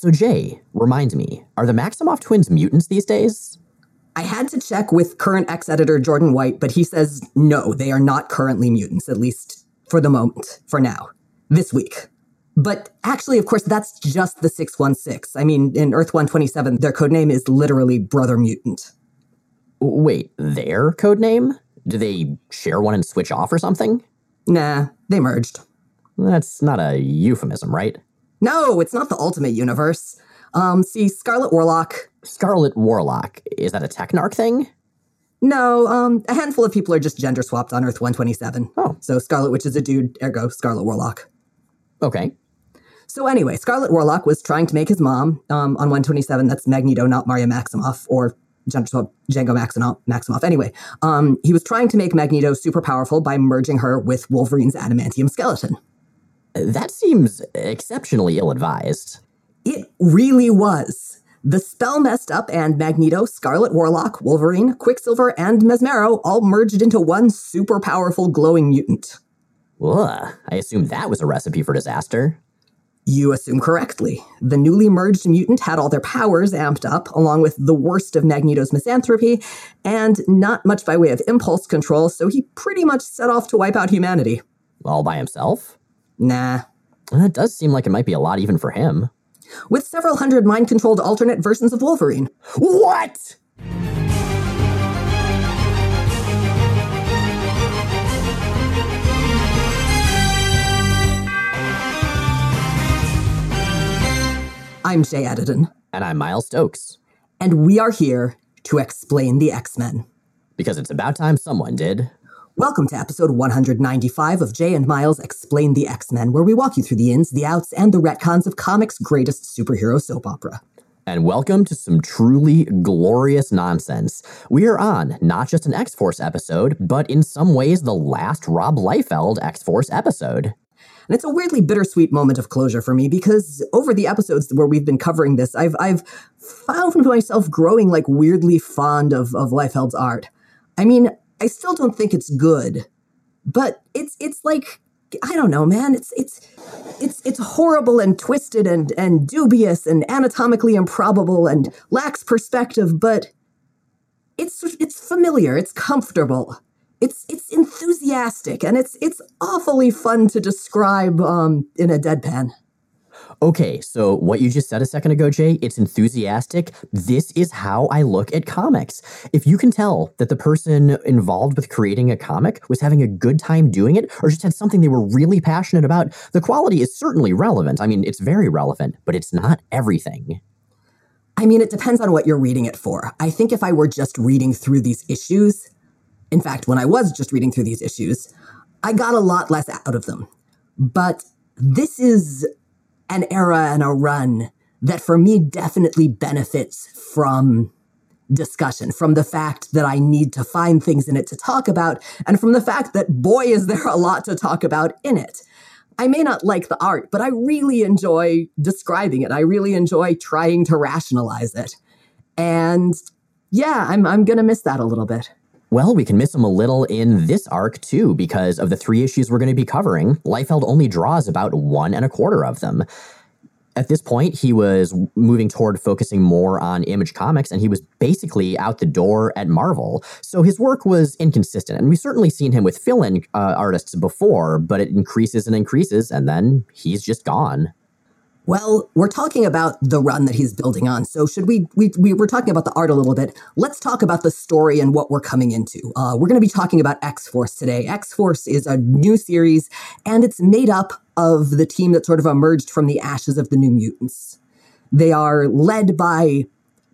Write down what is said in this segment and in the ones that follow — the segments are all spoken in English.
So, Jay, remind me, are the Maximoff twins mutants these days? I had to check with current ex editor Jordan White, but he says no, they are not currently mutants, at least for the moment, for now, this week. But actually, of course, that's just the 616. I mean, in Earth 127, their codename is literally Brother Mutant. Wait, their codename? Do they share one and switch off or something? Nah, they merged. That's not a euphemism, right? No, it's not the ultimate universe. Um, see, Scarlet Warlock. Scarlet Warlock. Is that a Technarch thing? No, um, a handful of people are just gender swapped on Earth 127. Oh. So Scarlet Witch is a dude, ergo Scarlet Warlock. Okay. So anyway, Scarlet Warlock was trying to make his mom um, on 127. That's Magneto, not Maria Maximoff, or gender swap Django Maximoff. Maximoff. Anyway, um, he was trying to make Magneto super powerful by merging her with Wolverine's adamantium skeleton. That seems exceptionally ill advised. It really was. The spell messed up, and Magneto, Scarlet Warlock, Wolverine, Quicksilver, and Mesmero all merged into one super powerful glowing mutant. Ugh, I assume that was a recipe for disaster. You assume correctly. The newly merged mutant had all their powers amped up, along with the worst of Magneto's misanthropy, and not much by way of impulse control, so he pretty much set off to wipe out humanity. All by himself? Nah. That does seem like it might be a lot even for him. With several hundred mind controlled alternate versions of Wolverine. What? I'm Jay Edidin. And I'm Miles Stokes. And we are here to explain the X Men. Because it's about time someone did. Welcome to episode 195 of Jay and Miles Explain the X Men, where we walk you through the ins, the outs, and the retcons of comics' greatest superhero soap opera. And welcome to some truly glorious nonsense. We are on not just an X Force episode, but in some ways the last Rob Liefeld X Force episode. And it's a weirdly bittersweet moment of closure for me because over the episodes where we've been covering this, I've I've found myself growing like weirdly fond of of Liefeld's art. I mean, I still don't think it's good, but it's it's like I don't know, man. It's it's it's it's horrible and twisted and and dubious and anatomically improbable and lacks perspective, but it's it's familiar, it's comfortable it's it's enthusiastic and it's it's awfully fun to describe um, in a deadpan. Okay, so what you just said a second ago, Jay, it's enthusiastic. This is how I look at comics. If you can tell that the person involved with creating a comic was having a good time doing it or just had something they were really passionate about, the quality is certainly relevant. I mean, it's very relevant, but it's not everything. I mean, it depends on what you're reading it for. I think if I were just reading through these issues, in fact, when I was just reading through these issues, I got a lot less out of them. But this is an era and a run that for me definitely benefits from discussion, from the fact that I need to find things in it to talk about, and from the fact that boy, is there a lot to talk about in it. I may not like the art, but I really enjoy describing it. I really enjoy trying to rationalize it. And yeah, I'm, I'm going to miss that a little bit. Well, we can miss him a little in this arc too, because of the three issues we're going to be covering. Liefeld only draws about one and a quarter of them. At this point, he was moving toward focusing more on Image Comics, and he was basically out the door at Marvel. So his work was inconsistent, and we've certainly seen him with fill-in uh, artists before, but it increases and increases, and then he's just gone. Well, we're talking about the run that he's building on. So should we, we, we were talking about the art a little bit. Let's talk about the story and what we're coming into. Uh, we're going to be talking about X-Force today. X-Force is a new series and it's made up of the team that sort of emerged from the ashes of the New Mutants. They are led by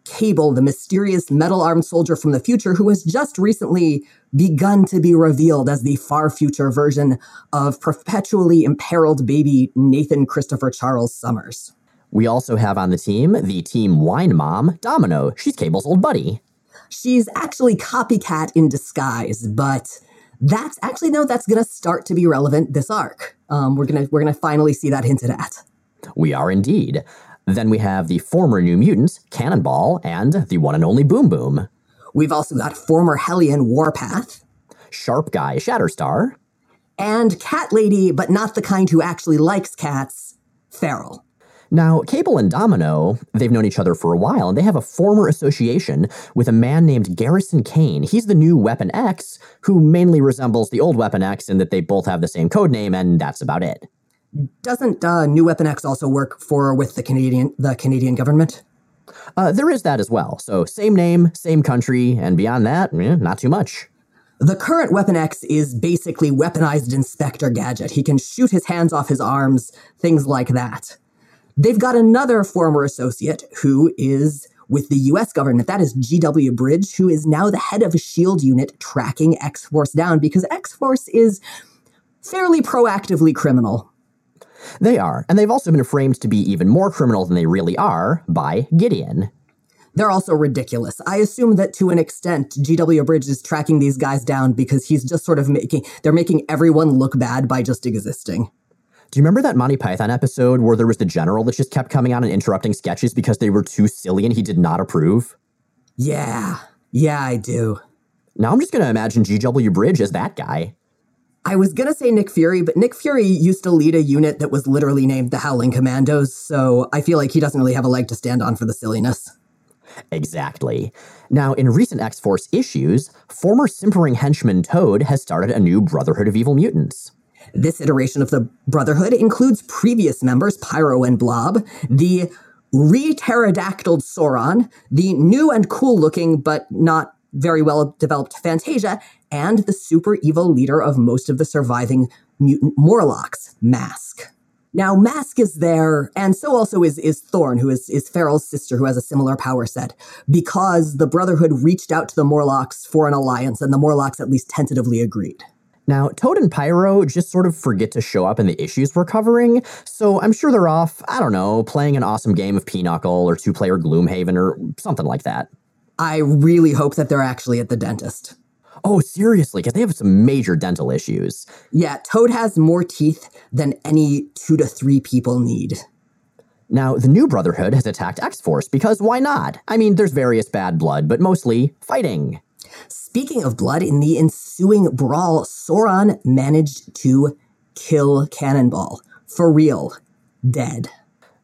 Cable, the mysterious metal armed soldier from the future who has just recently begun to be revealed as the far future version of perpetually imperiled baby Nathan Christopher Charles Summers. We also have on the team the team wine mom, Domino. She's Cable's old buddy. She's actually copycat in disguise, but that's actually no, that's gonna start to be relevant this arc. Um, we're gonna we're gonna finally see that hinted at. We are indeed. Then we have the former New Mutants, Cannonball, and the one and only Boom Boom. We've also got former Hellion Warpath, Sharp Guy Shatterstar, and Cat Lady, but not the kind who actually likes cats, Feral. Now, Cable and Domino, they've known each other for a while, and they have a former association with a man named Garrison Kane. He's the new Weapon X, who mainly resembles the old Weapon X in that they both have the same code name, and that's about it. Doesn't uh, New Weapon X also work for with the Canadian the Canadian government? Uh, there is that as well. So same name, same country, and beyond that, eh, not too much. The current Weapon X is basically weaponized Inspector Gadget. He can shoot his hands off his arms, things like that. They've got another former associate who is with the US government. That is G.W. Bridge, who is now the head of a SHIELD unit tracking X Force down because X Force is fairly proactively criminal. They are, and they've also been framed to be even more criminal than they really are by Gideon. They're also ridiculous. I assume that to an extent, GW Bridge is tracking these guys down because he's just sort of making, they're making everyone look bad by just existing. Do you remember that Monty Python episode where there was the general that just kept coming on and interrupting sketches because they were too silly and he did not approve? Yeah. Yeah, I do. Now I'm just going to imagine GW Bridge as that guy. I was going to say Nick Fury, but Nick Fury used to lead a unit that was literally named the Howling Commandos, so I feel like he doesn't really have a leg to stand on for the silliness. Exactly. Now, in recent X Force issues, former simpering henchman Toad has started a new Brotherhood of Evil Mutants. This iteration of the Brotherhood includes previous members Pyro and Blob, the re-pterodactyled Sauron, the new and cool looking but not very well developed Fantasia, and the super evil leader of most of the surviving mutant Morlocks, Mask. Now, Mask is there, and so also is, is Thorn, who is, is Feral's sister, who has a similar power set, because the Brotherhood reached out to the Morlocks for an alliance, and the Morlocks at least tentatively agreed. Now, Toad and Pyro just sort of forget to show up in the issues we're covering, so I'm sure they're off, I don't know, playing an awesome game of Pinochle or two player Gloomhaven or something like that. I really hope that they're actually at the dentist. Oh, seriously, because they have some major dental issues. Yeah, Toad has more teeth than any two to three people need. Now, the new Brotherhood has attacked X Force because why not? I mean, there's various bad blood, but mostly fighting. Speaking of blood, in the ensuing brawl, Sauron managed to kill Cannonball. For real. Dead.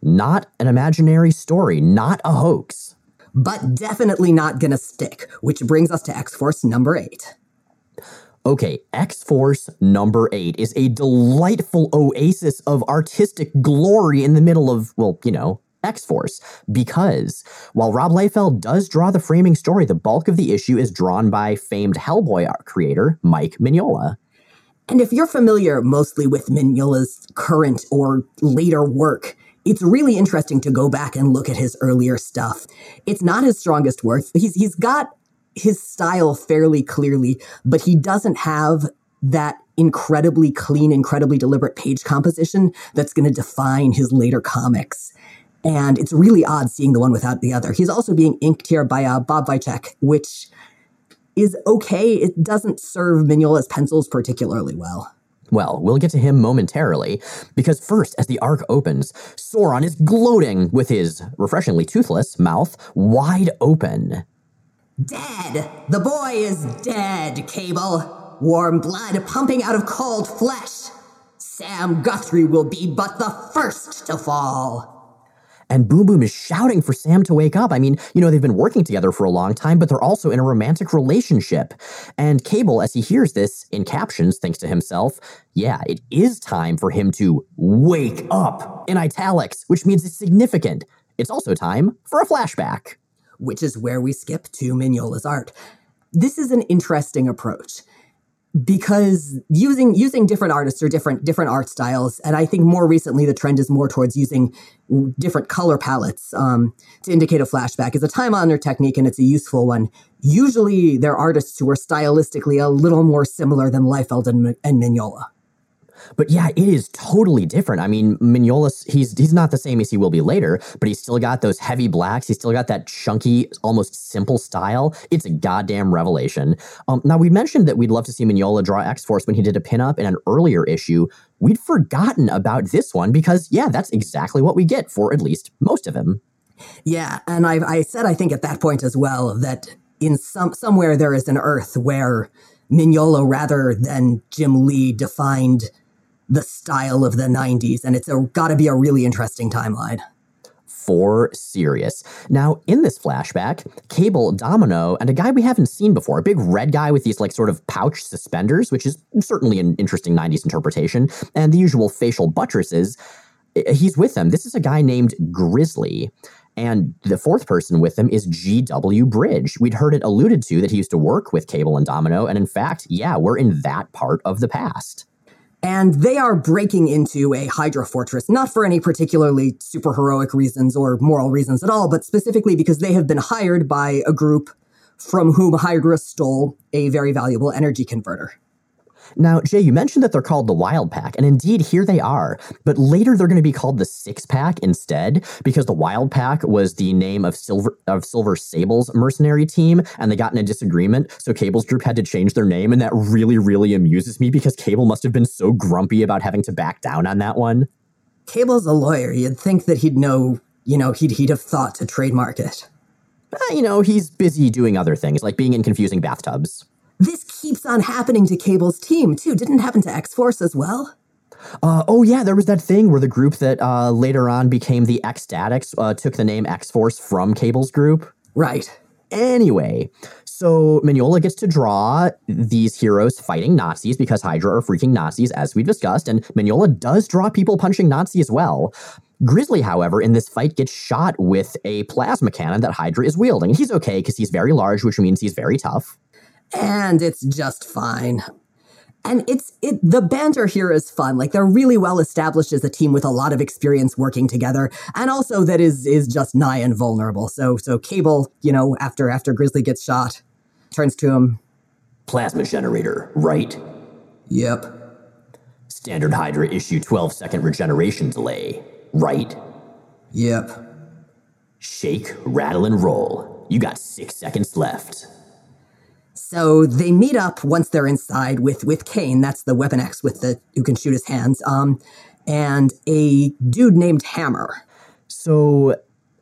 Not an imaginary story, not a hoax. But definitely not gonna stick, which brings us to X Force number 8. Okay, X Force number 8 is a delightful oasis of artistic glory in the middle of, well, you know, X Force because while Rob Liefeld does draw the framing story, the bulk of the issue is drawn by famed Hellboy creator Mike Mignola. And if you're familiar mostly with Mignola's current or later work, it's really interesting to go back and look at his earlier stuff. It's not his strongest work. He's he's got his style fairly clearly, but he doesn't have that incredibly clean, incredibly deliberate page composition that's going to define his later comics. And it's really odd seeing the one without the other. He's also being inked here by uh, Bob Wiacek, which is okay. It doesn't serve Mignola's pencils particularly well. Well, we'll get to him momentarily, because first, as the arc opens, Sauron is gloating with his refreshingly toothless mouth wide open. Dead! The boy is dead, Cable! Warm blood pumping out of cold flesh! Sam Guthrie will be but the first to fall! And Boom Boom is shouting for Sam to wake up. I mean, you know, they've been working together for a long time, but they're also in a romantic relationship. And Cable, as he hears this in captions, thinks to himself, yeah, it is time for him to wake up in italics, which means it's significant. It's also time for a flashback. Which is where we skip to Mignola's art. This is an interesting approach because using using different artists or different different art styles and i think more recently the trend is more towards using different color palettes um, to indicate a flashback. Is a time honored technique and it's a useful one. Usually they're artists who are stylistically a little more similar than Liefeld and, and Mignola but yeah, it is totally different. I mean, Mignola, he's he's not the same as he will be later, but he's still got those heavy blacks. He's still got that chunky, almost simple style. It's a goddamn revelation. Um, now we mentioned that we'd love to see Mignola draw X Force when he did a pinup in an earlier issue. We'd forgotten about this one because yeah, that's exactly what we get for at least most of him. Yeah, and I, I said I think at that point as well that in some somewhere there is an Earth where Mignola rather than Jim Lee defined the style of the 90s, and it's got to be a really interesting timeline. for serious. Now, in this flashback, Cable, Domino, and a guy we haven't seen before, a big red guy with these like sort of pouch suspenders, which is certainly an interesting 90s interpretation, and the usual facial buttresses, eh, he's with them. This is a guy named Grizzly. And the fourth person with him is G.W. Bridge. We'd heard it alluded to that he used to work with Cable and Domino. And in fact, yeah, we're in that part of the past. And they are breaking into a Hydra fortress, not for any particularly super heroic reasons or moral reasons at all, but specifically because they have been hired by a group from whom Hydra stole a very valuable energy converter. Now, Jay, you mentioned that they're called the Wild Pack, and indeed, here they are. But later, they're going to be called the Six Pack instead, because the Wild Pack was the name of Silver of Silver Sable's mercenary team, and they got in a disagreement, so Cable's group had to change their name, and that really, really amuses me because Cable must have been so grumpy about having to back down on that one. Cable's a lawyer. You'd think that he'd know, you know, he'd he'd have thought to trademark it. Uh, you know, he's busy doing other things, like being in confusing bathtubs. This keeps on happening to Cable's team, too. Didn't happen to X Force as well? Uh, oh yeah, there was that thing where the group that uh, later on became the X Statix uh, took the name X Force from Cable's group. Right. Anyway, so Mignola gets to draw these heroes fighting Nazis because Hydra are freaking Nazis, as we discussed, and Mignola does draw people punching Nazi as well. Grizzly, however, in this fight gets shot with a plasma cannon that Hydra is wielding. And he's okay because he's very large, which means he's very tough and it's just fine. And it's it the banter here is fun. Like they're really well established as a team with a lot of experience working together, and also that is is just nigh invulnerable. So so Cable, you know, after after Grizzly gets shot, turns to him. Plasma generator, right? Yep. Standard Hydra issue 12 second regeneration delay, right? Yep. Shake, rattle, and roll. You got six seconds left. So they meet up once they're inside with with Kane. That's the Weapon X with the who can shoot his hands. Um, and a dude named Hammer. So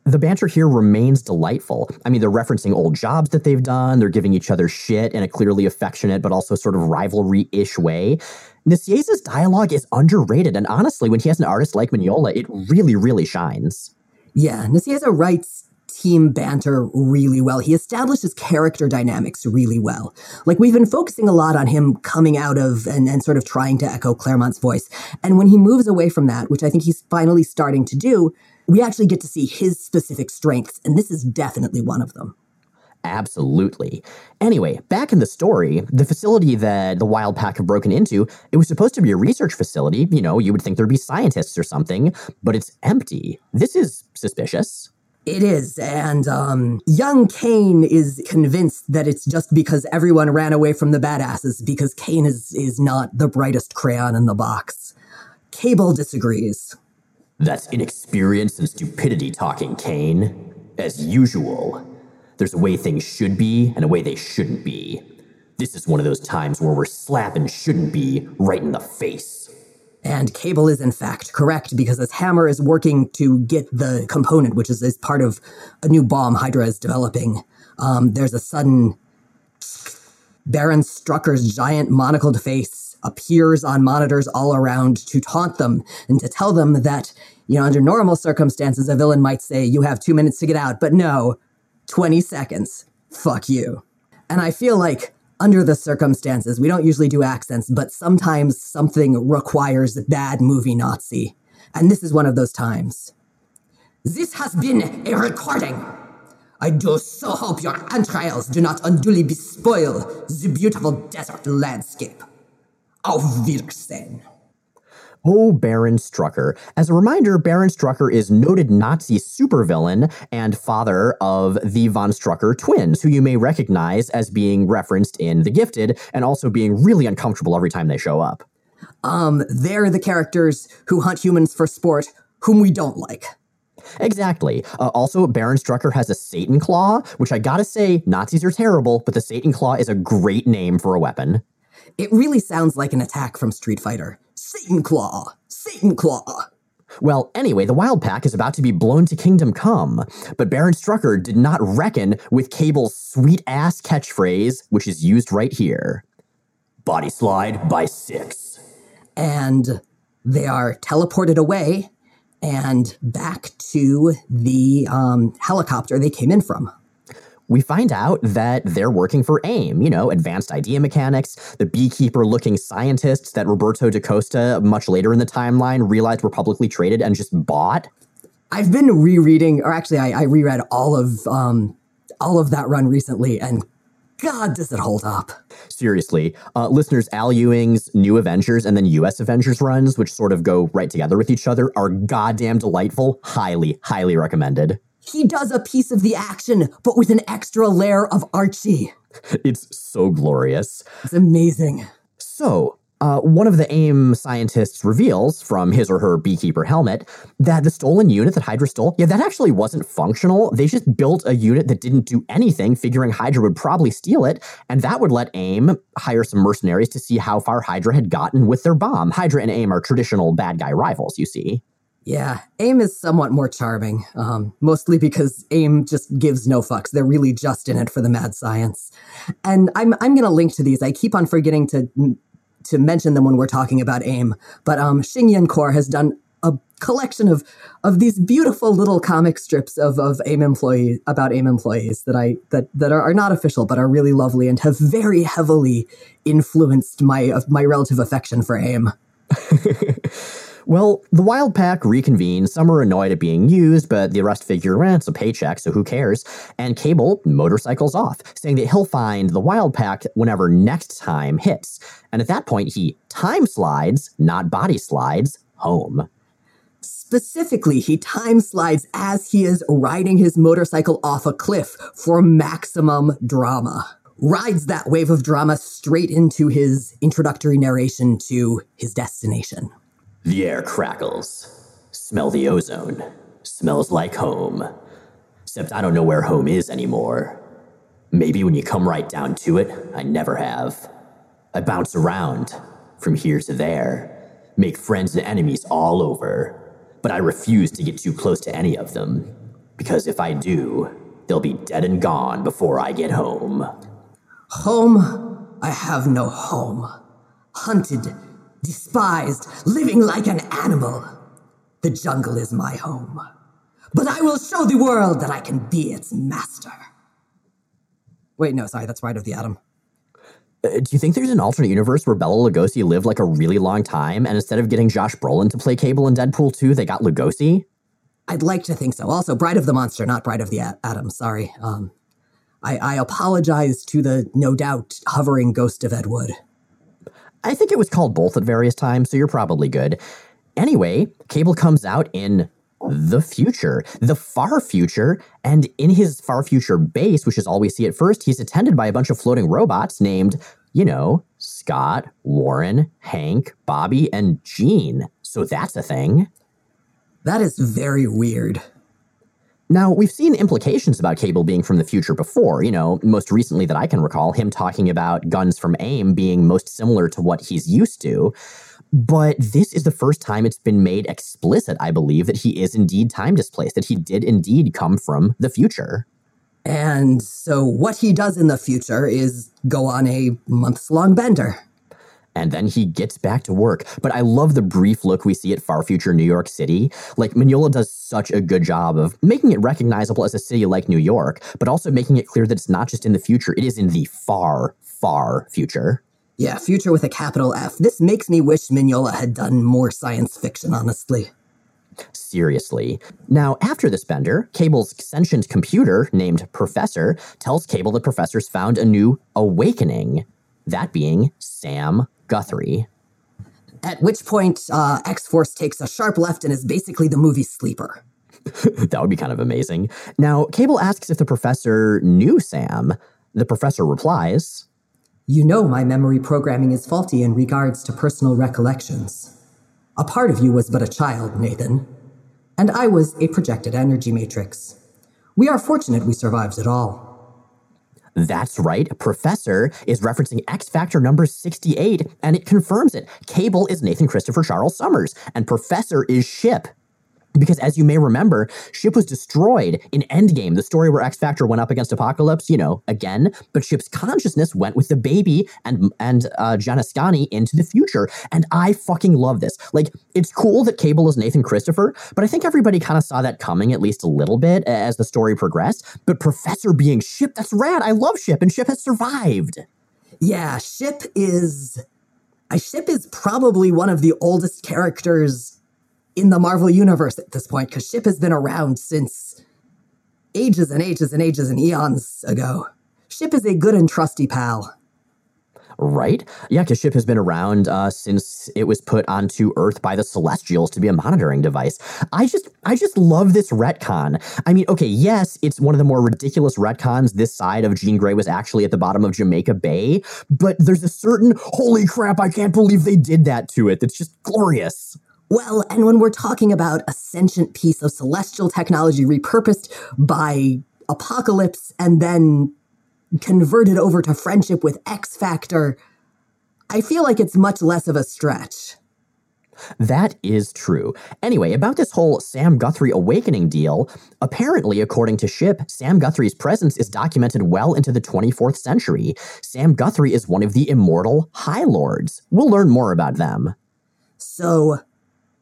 the banter here remains delightful. I mean, they're referencing old jobs that they've done. They're giving each other shit in a clearly affectionate but also sort of rivalry-ish way. Nicieza's dialogue is underrated, and honestly, when he has an artist like Mignola, it really, really shines. Yeah, Nicieza writes team banter really well. He establishes character dynamics really well. Like we've been focusing a lot on him coming out of and, and sort of trying to echo Claremont's voice. And when he moves away from that, which I think he's finally starting to do, we actually get to see his specific strengths. And this is definitely one of them. Absolutely. Anyway, back in the story, the facility that the Wild Pack have broken into, it was supposed to be a research facility. You know, you would think there'd be scientists or something, but it's empty. This is suspicious. It is. And um, young Kane is convinced that it's just because everyone ran away from the badasses because Kane is, is not the brightest crayon in the box. Cable disagrees. That's inexperience and stupidity talking, Kane. As usual. There's a way things should be and a way they shouldn't be. This is one of those times where we're slapping shouldn't be right in the face. And Cable is in fact correct because as Hammer is working to get the component, which is, is part of a new bomb Hydra is developing, um, there's a sudden Baron Strucker's giant monocled face appears on monitors all around to taunt them and to tell them that, you know, under normal circumstances, a villain might say, You have two minutes to get out, but no, 20 seconds. Fuck you. And I feel like under the circumstances. We don't usually do accents, but sometimes something requires bad movie Nazi. And this is one of those times. This has been a recording. I do so hope your entrails do not unduly bespoil the beautiful desert landscape. Auf Wiedersehen. Oh, Baron Strucker. As a reminder, Baron Strucker is noted Nazi supervillain and father of the Von Strucker twins, who you may recognize as being referenced in The Gifted and also being really uncomfortable every time they show up. Um, they're the characters who hunt humans for sport, whom we don't like. Exactly. Uh, also, Baron Strucker has a Satan Claw, which I gotta say, Nazis are terrible, but the Satan Claw is a great name for a weapon. It really sounds like an attack from Street Fighter. Satan Claw! Satan Claw! Well, anyway, the Wild Pack is about to be blown to Kingdom Come, but Baron Strucker did not reckon with Cable's sweet ass catchphrase, which is used right here Body slide by six. And they are teleported away, and back to the um, helicopter they came in from. We find out that they're working for AIM, you know, advanced idea mechanics, the beekeeper looking scientists that Roberto da Costa, much later in the timeline, realized were publicly traded and just bought. I've been rereading, or actually, I, I reread all of um, all of that run recently, and God, does it hold up? Seriously, uh, listeners, Al Ewing's New Avengers and then U.S. Avengers runs, which sort of go right together with each other, are goddamn delightful. Highly, highly recommended. He does a piece of the action, but with an extra layer of Archie. It's so glorious. It's amazing. So, uh, one of the AIM scientists reveals from his or her beekeeper helmet that the stolen unit that Hydra stole, yeah, that actually wasn't functional. They just built a unit that didn't do anything, figuring Hydra would probably steal it, and that would let AIM hire some mercenaries to see how far Hydra had gotten with their bomb. Hydra and AIM are traditional bad guy rivals, you see. Yeah, AIM is somewhat more charming, um, mostly because AIM just gives no fucks. They're really just in it for the mad science. And I'm, I'm going to link to these. I keep on forgetting to to mention them when we're talking about AIM, but um, Shin Core has done a collection of of these beautiful little comic strips of, of AIM employees about AIM employees that I that that are, are not official but are really lovely and have very heavily influenced my my relative affection for AIM. Well, the Wild Pack reconvenes. Some are annoyed at being used, but the rest figure, it's a paycheck, so who cares? And Cable motorcycles off, saying that he'll find the Wild Pack whenever next time hits. And at that point, he time slides, not body slides, home. Specifically, he time slides as he is riding his motorcycle off a cliff for maximum drama. Rides that wave of drama straight into his introductory narration to his destination. The air crackles. Smell the ozone. Smells like home. Except I don't know where home is anymore. Maybe when you come right down to it, I never have. I bounce around, from here to there, make friends and enemies all over, but I refuse to get too close to any of them, because if I do, they'll be dead and gone before I get home. Home? I have no home. Hunted despised, living like an animal. The jungle is my home. But I will show the world that I can be its master. Wait, no, sorry, that's Bride of the Atom. Uh, do you think there's an alternate universe where Bela Lugosi lived like a really long time, and instead of getting Josh Brolin to play Cable in Deadpool 2, they got Lugosi? I'd like to think so. Also, Bride of the Monster, not Bride of the A- Atom. Sorry. Um, I, I apologize to the no doubt hovering ghost of Ed Wood. I think it was called both at various times, so you're probably good. Anyway, Cable comes out in the future, the far future, and in his far future base, which is all we see at first, he's attended by a bunch of floating robots named, you know, Scott, Warren, Hank, Bobby, and Jean. So that's a thing. That is very weird. Now, we've seen implications about Cable being from the future before, you know, most recently that I can recall, him talking about guns from AIM being most similar to what he's used to. But this is the first time it's been made explicit, I believe, that he is indeed time displaced, that he did indeed come from the future. And so, what he does in the future is go on a months long bender and then he gets back to work. But I love the brief look we see at far future New York City. Like Mignola does such a good job of making it recognizable as a city like New York, but also making it clear that it's not just in the future, it is in the far, far future. Yeah, future with a capital F. This makes me wish Mignola had done more science fiction, honestly. Seriously. Now, after this bender, Cable's sentient computer, named Professor, tells Cable that Professor's found a new awakening, that being Sam Guthrie. At which point, uh, X Force takes a sharp left and is basically the movie Sleeper. that would be kind of amazing. Now, Cable asks if the professor knew Sam. The professor replies, You know my memory programming is faulty in regards to personal recollections. A part of you was but a child, Nathan, and I was a projected energy matrix. We are fortunate we survived it all. That's right, Professor is referencing X Factor number 68, and it confirms it. Cable is Nathan Christopher Charles Summers, and Professor is Ship. Because as you may remember, Ship was destroyed in Endgame, the story where X Factor went up against Apocalypse, you know, again, but Ship's consciousness went with the baby and and uh Janascani into the future. And I fucking love this. Like, it's cool that Cable is Nathan Christopher, but I think everybody kind of saw that coming at least a little bit as the story progressed. But Professor being Ship, that's rad. I love Ship, and Ship has survived. Yeah, Ship is. I Ship is probably one of the oldest characters in the Marvel Universe at this point, because Ship has been around since ages and ages and ages and eons ago. Ship is a good and trusty pal. Right? Yeah, because Ship has been around uh, since it was put onto Earth by the Celestials to be a monitoring device. I just, I just love this retcon. I mean, okay, yes, it's one of the more ridiculous retcons this side of Jean Grey was actually at the bottom of Jamaica Bay, but there's a certain holy crap, I can't believe they did that to it. That's just glorious. Well, and when we're talking about a sentient piece of celestial technology repurposed by Apocalypse and then converted over to friendship with X Factor, I feel like it's much less of a stretch. That is true. Anyway, about this whole Sam Guthrie awakening deal, apparently, according to Ship, Sam Guthrie's presence is documented well into the 24th century. Sam Guthrie is one of the immortal High Lords. We'll learn more about them. So,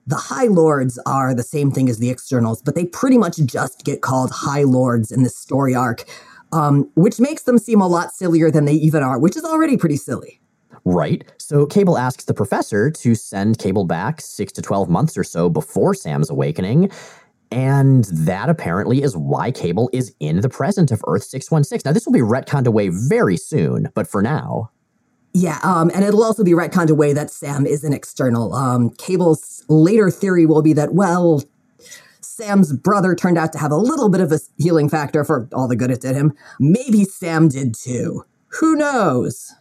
the High Lords are the same thing as the externals, but they pretty much just get called High Lords in this story arc, um, which makes them seem a lot sillier than they even are, which is already pretty silly. Right. So Cable asks the professor to send Cable back six to 12 months or so before Sam's awakening. And that apparently is why Cable is in the present of Earth 616. Now, this will be retconned away very soon, but for now. Yeah, um, and it'll also be retconned away that Sam is an external. Um, Cable's later theory will be that, well, Sam's brother turned out to have a little bit of a healing factor for all the good it did him. Maybe Sam did too. Who knows?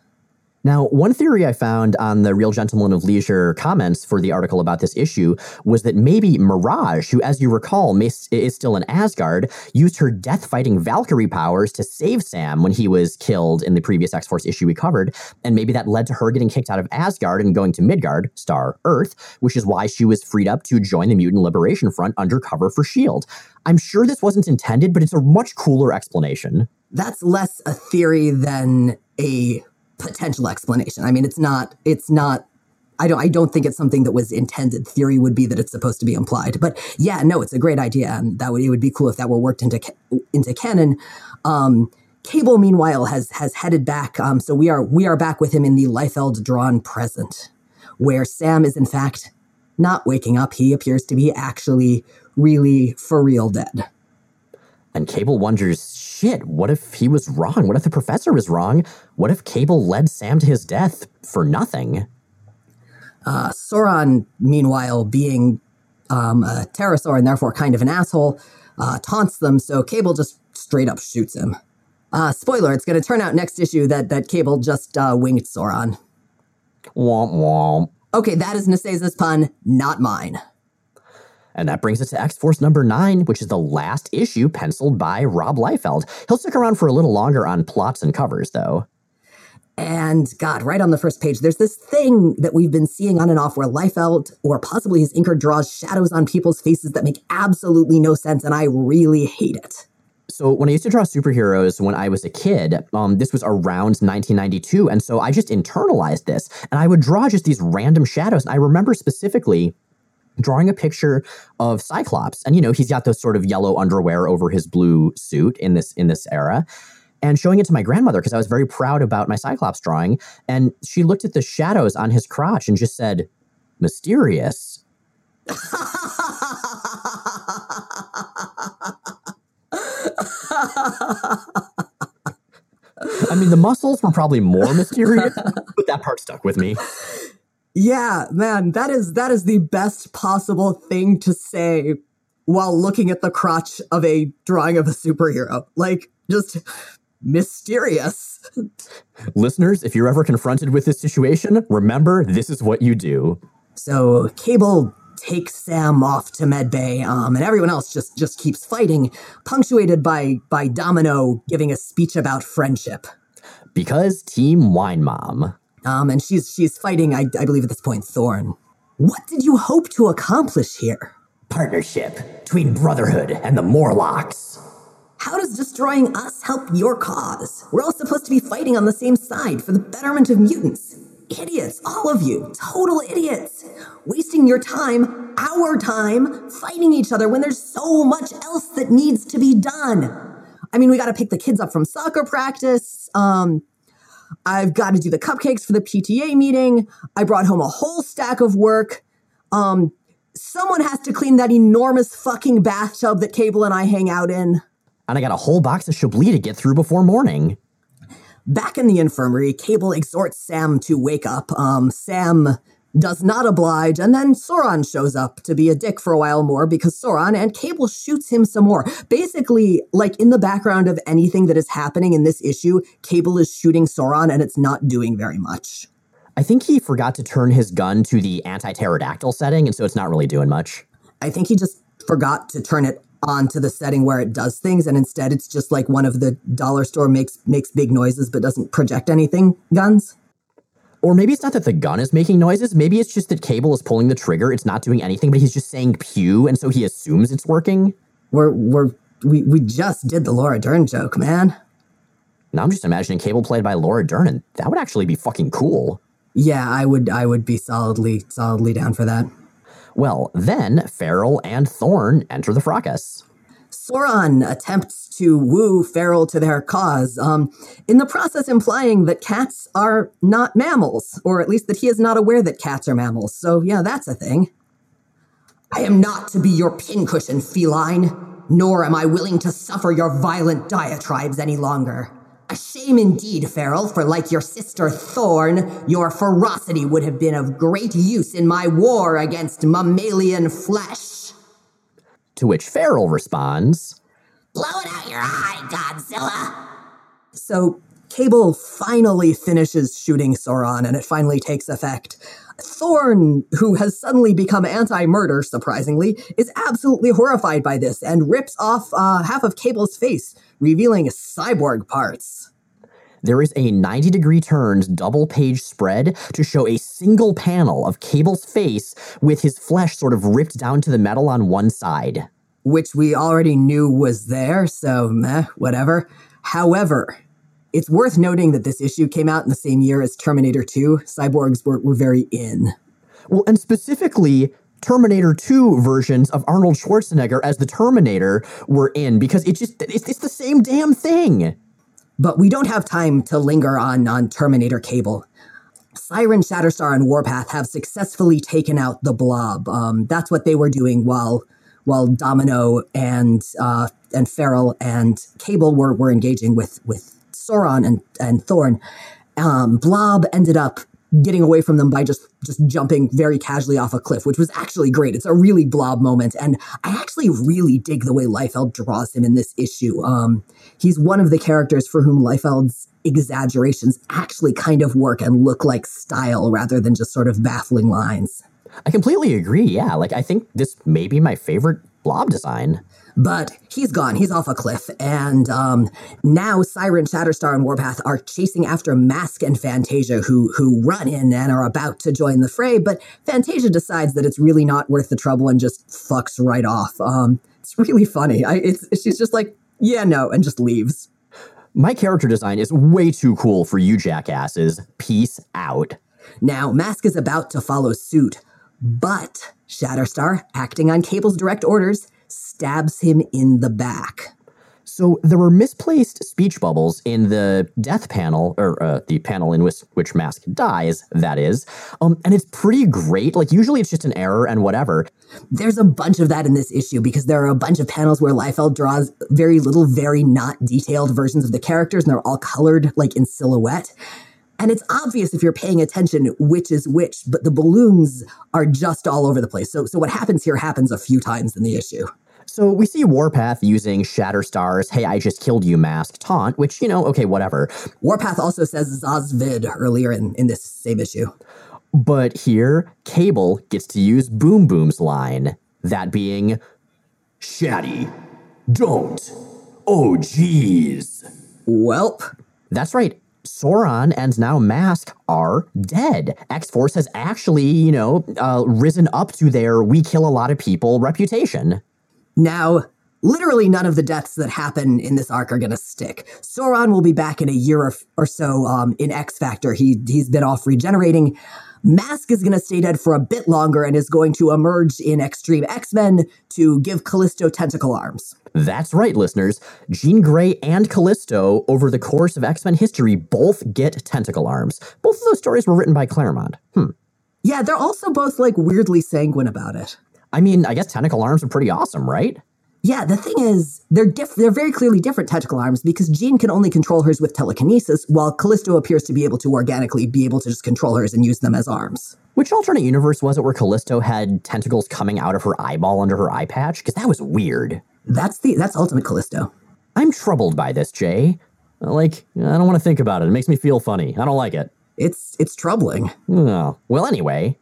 Now, one theory I found on the Real Gentleman of Leisure comments for the article about this issue was that maybe Mirage, who, as you recall, is still in Asgard, used her death fighting Valkyrie powers to save Sam when he was killed in the previous X Force issue we covered. And maybe that led to her getting kicked out of Asgard and going to Midgard, star Earth, which is why she was freed up to join the Mutant Liberation Front undercover for S.H.I.E.L.D. I'm sure this wasn't intended, but it's a much cooler explanation. That's less a theory than a potential explanation. I mean, it's not it's not I don't I don't think it's something that was intended. Theory would be that it's supposed to be implied. But yeah, no, it's a great idea and that would it would be cool if that were worked into into canon. Um, Cable meanwhile has has headed back um, so we are we are back with him in the Liefeld drawn present where Sam is in fact not waking up. He appears to be actually really for real dead. And Cable wonders, shit, what if he was wrong? What if the professor was wrong? What if Cable led Sam to his death for nothing? Uh, Sauron, meanwhile, being um, a pterosaur and therefore kind of an asshole, uh, taunts them, so Cable just straight up shoots him. Uh, spoiler, it's going to turn out next issue that, that Cable just uh, winged Sauron. Womp womp. Okay, that is Nicieza's pun, not mine. And that brings us to X Force number nine, which is the last issue penciled by Rob Liefeld. He'll stick around for a little longer on plots and covers, though. And God, right on the first page, there's this thing that we've been seeing on and off where Liefeld, or possibly his inker, draws shadows on people's faces that make absolutely no sense, and I really hate it. So when I used to draw superheroes when I was a kid, um, this was around 1992, and so I just internalized this, and I would draw just these random shadows. And I remember specifically drawing a picture of Cyclops, and you know he's got those sort of yellow underwear over his blue suit in this in this era, and showing it to my grandmother because I was very proud about my Cyclops drawing, and she looked at the shadows on his crotch and just said, "Mysterious." I mean, the muscles were probably more mysterious, but that part stuck with me. Yeah, man, that is that is the best possible thing to say while looking at the crotch of a drawing of a superhero. Like just mysterious. Listeners, if you're ever confronted with this situation, remember this is what you do. So Cable takes Sam off to Medbay, um, and everyone else just just keeps fighting, punctuated by by Domino giving a speech about friendship. Because Team Wine Mom. Um, and she's she's fighting, I, I believe at this point, Thorn. What did you hope to accomplish here? Partnership between Brotherhood and the Morlocks. How does destroying us help your cause? We're all supposed to be fighting on the same side for the betterment of mutants. Idiots, all of you, total idiots. Wasting your time, our time, fighting each other when there's so much else that needs to be done. I mean, we got to pick the kids up from soccer practice. Um, I've got to do the cupcakes for the PTA meeting. I brought home a whole stack of work. Um, someone has to clean that enormous fucking bathtub that Cable and I hang out in. And I got a whole box of Chablis to get through before morning. Back in the infirmary, Cable exhorts Sam to wake up. Um, Sam does not oblige, and then Sauron shows up to be a dick for a while more because Sauron and Cable shoots him some more. Basically, like in the background of anything that is happening in this issue, Cable is shooting Sauron and it's not doing very much. I think he forgot to turn his gun to the anti pterodactyl setting, and so it's not really doing much. I think he just forgot to turn it on to the setting where it does things, and instead it's just like one of the dollar store makes makes big noises but doesn't project anything guns. Or maybe it's not that the gun is making noises. Maybe it's just that Cable is pulling the trigger. It's not doing anything, but he's just saying pew, and so he assumes it's working. We're we're we we just did the Laura Dern joke, man. Now I'm just imagining Cable played by Laura Dern, and that would actually be fucking cool. Yeah, I would I would be solidly solidly down for that. Well, then Feral and Thorn enter the fracas. Sauron attempts to woo Feral to their cause, um, in the process implying that cats are not mammals, or at least that he is not aware that cats are mammals. So, yeah, that's a thing. I am not to be your pincushion, feline, nor am I willing to suffer your violent diatribes any longer. A shame indeed, Feral, for like your sister Thorn, your ferocity would have been of great use in my war against mammalian flesh. To which Feral responds, Blow it out your eye, Godzilla! So, Cable finally finishes shooting Sauron, and it finally takes effect. Thorn, who has suddenly become anti murder, surprisingly, is absolutely horrified by this and rips off uh, half of Cable's face, revealing cyborg parts. There is a 90 degree turned double page spread to show a single panel of Cable's face with his flesh sort of ripped down to the metal on one side. Which we already knew was there, so meh, whatever. However, it's worth noting that this issue came out in the same year as Terminator 2. Cyborgs were, were very in. Well, and specifically, Terminator 2 versions of Arnold Schwarzenegger as the Terminator were in because it just it's, it's the same damn thing. But we don't have time to linger on on Terminator Cable. Siren, Shatterstar, and Warpath have successfully taken out the Blob. Um, that's what they were doing while while Domino and uh, and Feral and Cable were were engaging with with Sauron and and Thorn. Um, Blob ended up getting away from them by just just jumping very casually off a cliff, which was actually great. It's a really blob moment, and I actually really dig the way Liefeld draws him in this issue. Um, he's one of the characters for whom Liefeld's exaggerations actually kind of work and look like style rather than just sort of baffling lines. I completely agree. Yeah, like I think this may be my favorite blob design. But he's gone. He's off a cliff. And um, now Siren, Shatterstar, and Warpath are chasing after Mask and Fantasia, who who run in and are about to join the fray. But Fantasia decides that it's really not worth the trouble and just fucks right off. Um, it's really funny. I, it's, she's just like, yeah, no, and just leaves. My character design is way too cool for you jackasses. Peace out. Now, Mask is about to follow suit, but Shatterstar, acting on Cable's direct orders, stabs him in the back. So there were misplaced speech bubbles in the death panel, or uh, the panel in which, which Mask dies, that is. Um, and it's pretty great. Like, usually it's just an error and whatever. There's a bunch of that in this issue because there are a bunch of panels where Liefeld draws very little, very not detailed versions of the characters, and they're all colored like in silhouette. And it's obvious if you're paying attention which is which, but the balloons are just all over the place. So, so what happens here happens a few times in the issue. So we see Warpath using Shatterstar's "Hey, I just killed you" mask taunt, which you know, okay, whatever. Warpath also says Zazvid earlier in, in this same issue. But here, Cable gets to use Boom Boom's line, that being, "Shatty, don't. Oh, jeez." Welp. That's right. Sauron and now Mask are dead. X Force has actually, you know, uh, risen up to their we kill a lot of people reputation. Now, literally none of the deaths that happen in this arc are going to stick. Sauron will be back in a year or, or so um, in X Factor. He, he's been off regenerating. Mask is going to stay dead for a bit longer and is going to emerge in Extreme X Men to give Callisto tentacle arms. That's right, listeners. Jean Grey and Callisto, over the course of X Men history, both get tentacle arms. Both of those stories were written by Claremont. Hmm. Yeah, they're also both like weirdly sanguine about it. I mean, I guess tentacle arms are pretty awesome, right? Yeah, the thing is, they're diff- they're very clearly different tentacle arms because Jean can only control hers with telekinesis, while Callisto appears to be able to organically be able to just control hers and use them as arms. Which alternate universe was it where Callisto had tentacles coming out of her eyeball under her eye patch? Because that was weird. That's the that's Ultimate Callisto. I'm troubled by this, Jay. Like, I don't want to think about it. It makes me feel funny. I don't like it. It's it's troubling. Oh. Well, anyway.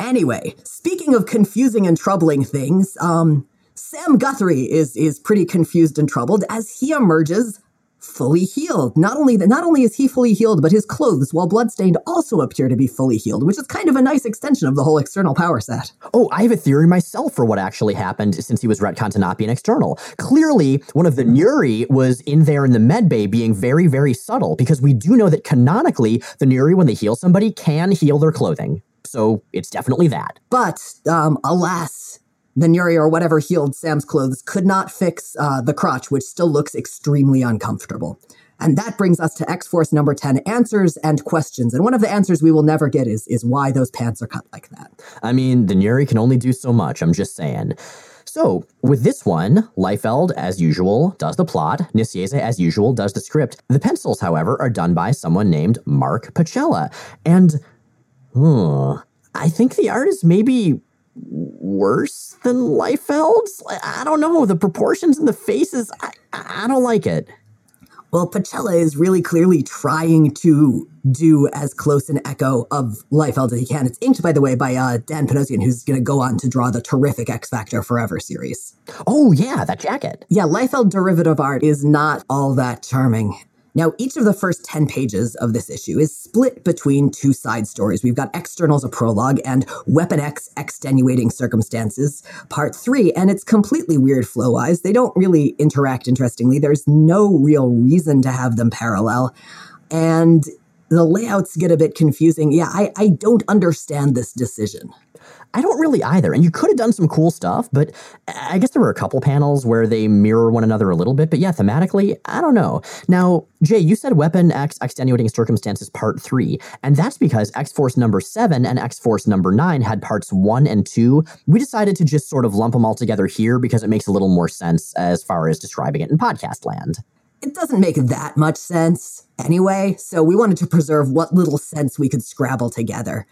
Anyway, speaking of confusing and troubling things, um, Sam Guthrie is is pretty confused and troubled as he emerges fully healed. Not only that, not only is he fully healed, but his clothes, while bloodstained, also appear to be fully healed, which is kind of a nice extension of the whole external power set. Oh, I have a theory myself for what actually happened since he was retconned to not be an external. Clearly, one of the Nuri was in there in the med bay being very, very subtle, because we do know that canonically, the Nuri, when they heal somebody, can heal their clothing. So it's definitely that. But, um, alas, the Nuri or whatever healed Sam's clothes could not fix uh, the crotch, which still looks extremely uncomfortable. And that brings us to X Force number 10 answers and questions. And one of the answers we will never get is, is why those pants are cut like that. I mean, the Nuri can only do so much, I'm just saying. So, with this one, Liefeld, as usual, does the plot. Nicieza, as usual, does the script. The pencils, however, are done by someone named Mark Pacella. And, hmm, I think the art is maybe worse than Liefeld's. I don't know. The proportions in the faces, I, I don't like it. Well, Pacella is really clearly trying to do as close an echo of Liefeld as he can. It's inked, by the way, by uh, Dan Panosian, who's going to go on to draw the terrific X Factor Forever series. Oh, yeah, that jacket. Yeah, Liefeld derivative art is not all that charming. Now, each of the first 10 pages of this issue is split between two side stories. We've got Externals, a prologue, and Weapon X, Extenuating Circumstances, part three, and it's completely weird flow wise. They don't really interact interestingly. There's no real reason to have them parallel. And the layouts get a bit confusing. Yeah, I, I don't understand this decision. I don't really either. And you could have done some cool stuff, but I guess there were a couple panels where they mirror one another a little bit. But yeah, thematically, I don't know. Now, Jay, you said Weapon X Extenuating Circumstances Part 3, and that's because X Force number 7 and X Force number 9 had parts 1 and 2. We decided to just sort of lump them all together here because it makes a little more sense as far as describing it in podcast land it doesn't make that much sense anyway, so we wanted to preserve what little sense we could scrabble together.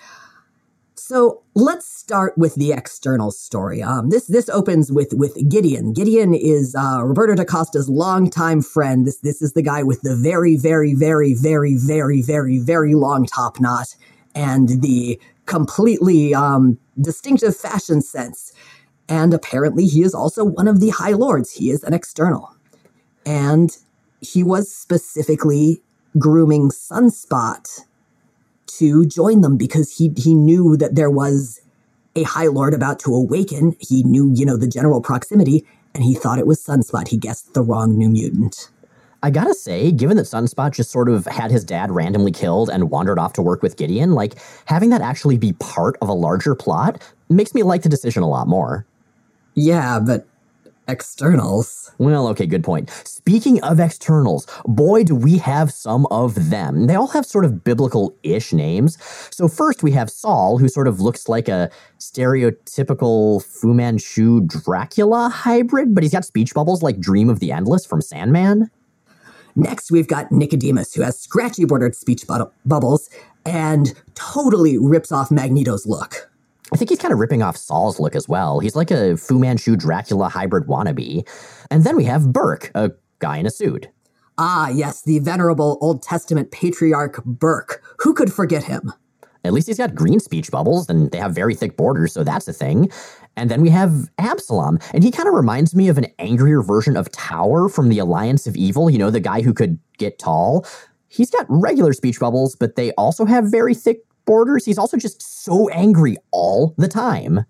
So let's start with the external story. Um, this this opens with with Gideon. Gideon is uh, Roberto da Costa's longtime friend. This this is the guy with the very very very very very very very long top knot and the completely um, distinctive fashion sense. And apparently, he is also one of the High Lords. He is an external, and he was specifically grooming Sunspot to join them because he he knew that there was a High Lord about to awaken. He knew, you know, the general proximity, and he thought it was Sunspot. He guessed the wrong New Mutant. I gotta say, given that Sunspot just sort of had his dad randomly killed and wandered off to work with Gideon, like having that actually be part of a larger plot makes me like the decision a lot more. Yeah, but externals. Well, okay, good point. Speaking of externals, boy, do we have some of them. They all have sort of biblical ish names. So, first we have Saul, who sort of looks like a stereotypical Fu Manchu Dracula hybrid, but he's got speech bubbles like Dream of the Endless from Sandman. Next, we've got Nicodemus, who has scratchy bordered speech bu- bubbles and totally rips off Magneto's look. I think he's kind of ripping off Saul's look as well. He's like a Fu Manchu Dracula hybrid wannabe. And then we have Burke, a guy in a suit. Ah, yes, the venerable Old Testament patriarch Burke. Who could forget him? At least he's got green speech bubbles, and they have very thick borders, so that's a thing. And then we have Absalom, and he kind of reminds me of an angrier version of Tower from the Alliance of Evil, you know, the guy who could get tall. he's got regular speech bubbles, but they also have very thick borders. He's also just so angry all the time.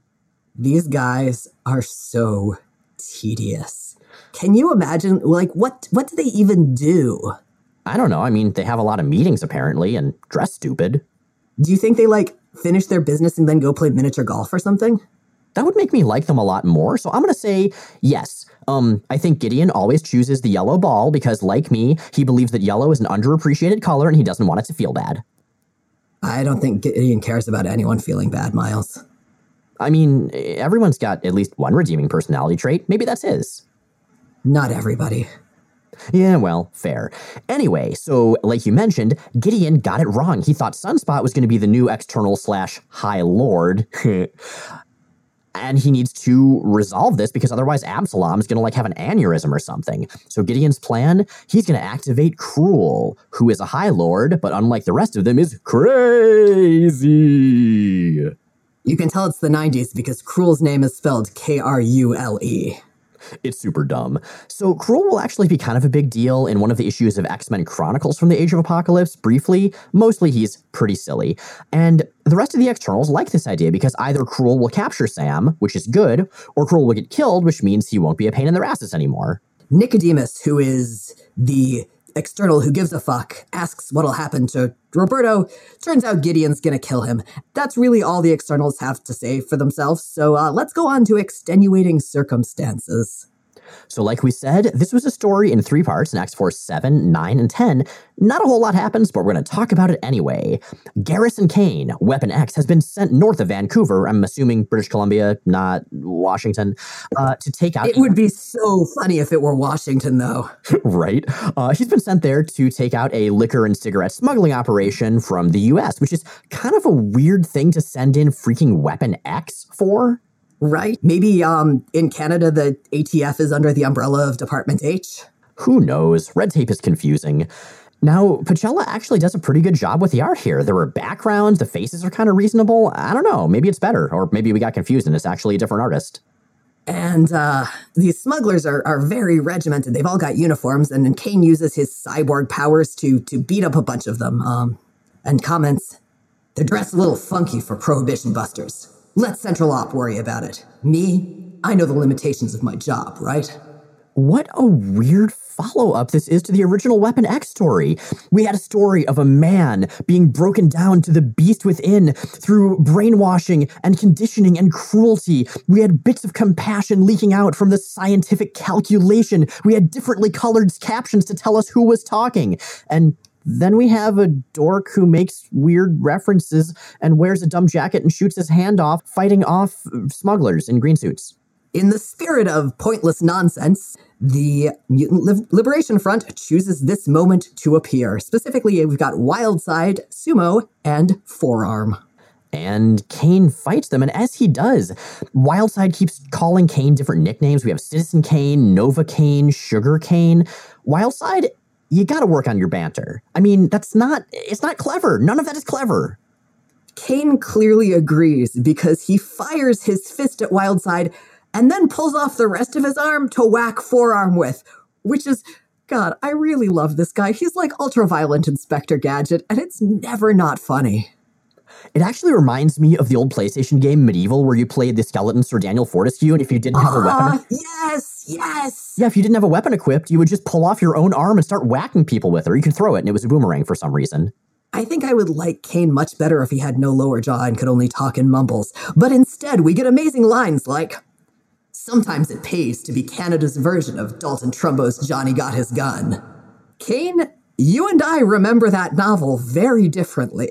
These guys are so tedious. Can you imagine like what what do they even do? I don't know. I mean, they have a lot of meetings apparently and dress stupid. Do you think they like finish their business and then go play miniature golf or something? That would make me like them a lot more. So I'm going to say yes. Um, I think Gideon always chooses the yellow ball because, like me, he believes that yellow is an underappreciated color and he doesn't want it to feel bad. I don't think Gideon cares about anyone feeling bad, Miles. I mean, everyone's got at least one redeeming personality trait. Maybe that's his. Not everybody. Yeah, well, fair. Anyway, so like you mentioned, Gideon got it wrong. He thought Sunspot was going to be the new external slash High Lord. and he needs to resolve this because otherwise Absalom is going to like have an aneurysm or something. So Gideon's plan, he's going to activate Krule, who is a High Lord, but unlike the rest of them, is crazy. You can tell it's the 90s because Krule's name is spelled K R U L E. It's super dumb. So Krule will actually be kind of a big deal in one of the issues of X-Men Chronicles from the Age of Apocalypse, briefly. Mostly he's pretty silly. And the rest of the externals like this idea because either Krule will capture Sam, which is good, or Krule will get killed, which means he won't be a pain in their asses anymore. Nicodemus, who is the external who gives a fuck, asks what'll happen to Roberto. Turns out Gideon's gonna kill him. That's really all the externals have to say for themselves, so uh, let's go on to extenuating circumstances. So, like we said, this was a story in three parts in X Force 7, 9, and 10. Not a whole lot happens, but we're going to talk about it anyway. Garrison Kane, Weapon X, has been sent north of Vancouver, I'm assuming British Columbia, not Washington, uh, to take out. It would be so funny if it were Washington, though. right? Uh, he's been sent there to take out a liquor and cigarette smuggling operation from the US, which is kind of a weird thing to send in freaking Weapon X for. Right? Maybe um, in Canada, the ATF is under the umbrella of Department H. Who knows? Red tape is confusing. Now, Pacella actually does a pretty good job with the art here. There were backgrounds, the faces are kind of reasonable. I don't know. Maybe it's better, or maybe we got confused and it's actually a different artist. And uh, these smugglers are, are very regimented. They've all got uniforms, and, and Kane uses his cyborg powers to to beat up a bunch of them. Um, and comments, they're dressed a little funky for prohibition busters. Let Central Op worry about it. Me, I know the limitations of my job, right? What a weird follow up this is to the original Weapon X story. We had a story of a man being broken down to the beast within through brainwashing and conditioning and cruelty. We had bits of compassion leaking out from the scientific calculation. We had differently colored captions to tell us who was talking. And then we have a dork who makes weird references and wears a dumb jacket and shoots his hand off, fighting off smugglers in green suits. In the spirit of pointless nonsense, the Mutant Liberation Front chooses this moment to appear. Specifically, we've got Wildside, Sumo, and Forearm. And Kane fights them, and as he does, Wildside keeps calling Kane different nicknames. We have Citizen Kane, Nova Kane, Sugar Kane. Wildside you got to work on your banter. I mean, that's not, it's not clever. None of that is clever. Kane clearly agrees because he fires his fist at Wildside and then pulls off the rest of his arm to whack forearm with, which is, God, I really love this guy. He's like ultra violent Inspector Gadget, and it's never not funny. It actually reminds me of the old PlayStation game MediEvil, where you played the skeleton Sir Daniel Fortescue, and if you didn't have a weapon, uh-huh. yes, yes, yeah, if you didn't have a weapon equipped, you would just pull off your own arm and start whacking people with it, or you could throw it, and it was a boomerang for some reason. I think I would like Kane much better if he had no lower jaw and could only talk in mumbles. But instead, we get amazing lines like, Sometimes it pays to be Canada's version of Dalton Trumbo's Johnny Got His Gun. Kane, you and I remember that novel very differently.